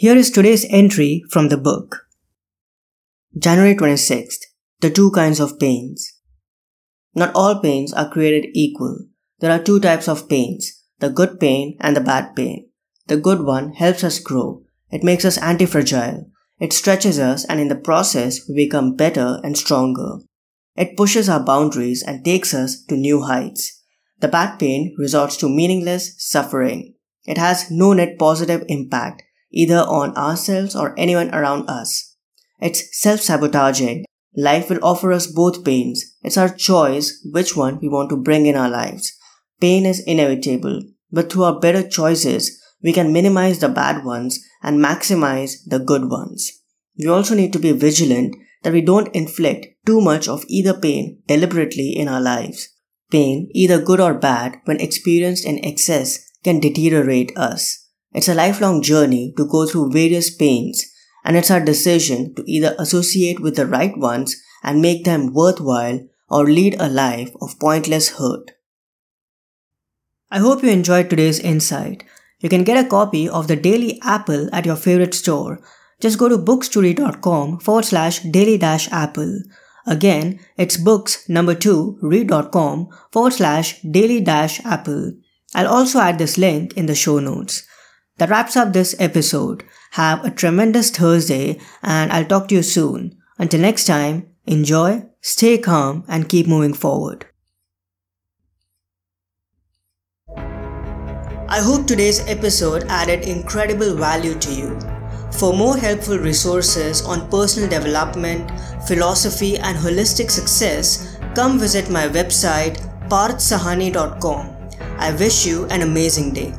Here is today's entry from the book. January 26th. The two kinds of pains. Not all pains are created equal. There are two types of pains the good pain and the bad pain. The good one helps us grow. It makes us anti-fragile. It stretches us and in the process we become better and stronger. It pushes our boundaries and takes us to new heights. The bad pain resorts to meaningless suffering. It has no net positive impact either on ourselves or anyone around us. It's self-sabotaging. Life will offer us both pains. It's our choice which one we want to bring in our lives. Pain is inevitable, but through our better choices, we can minimize the bad ones and maximize the good ones. We also need to be vigilant that we don't inflict too much of either pain deliberately in our lives. Pain, either good or bad, when experienced in excess, can deteriorate us. It's a lifelong journey to go through various pains, and it's our decision to either associate with the right ones and make them worthwhile or lead a life of pointless hurt. I hope you enjoyed today's insight. You can get a copy of the Daily Apple at your favorite store. Just go to books2read.com forward slash daily dash apple. Again, it's books number two read.com forward slash daily dash apple. I'll also add this link in the show notes. That wraps up this episode. Have a tremendous Thursday and I'll talk to you soon. Until next time, enjoy, stay calm, and keep moving forward. I hope today's episode added incredible value to you. For more helpful resources on personal development, philosophy, and holistic success, come visit my website parthsawhney.com. I wish you an amazing day.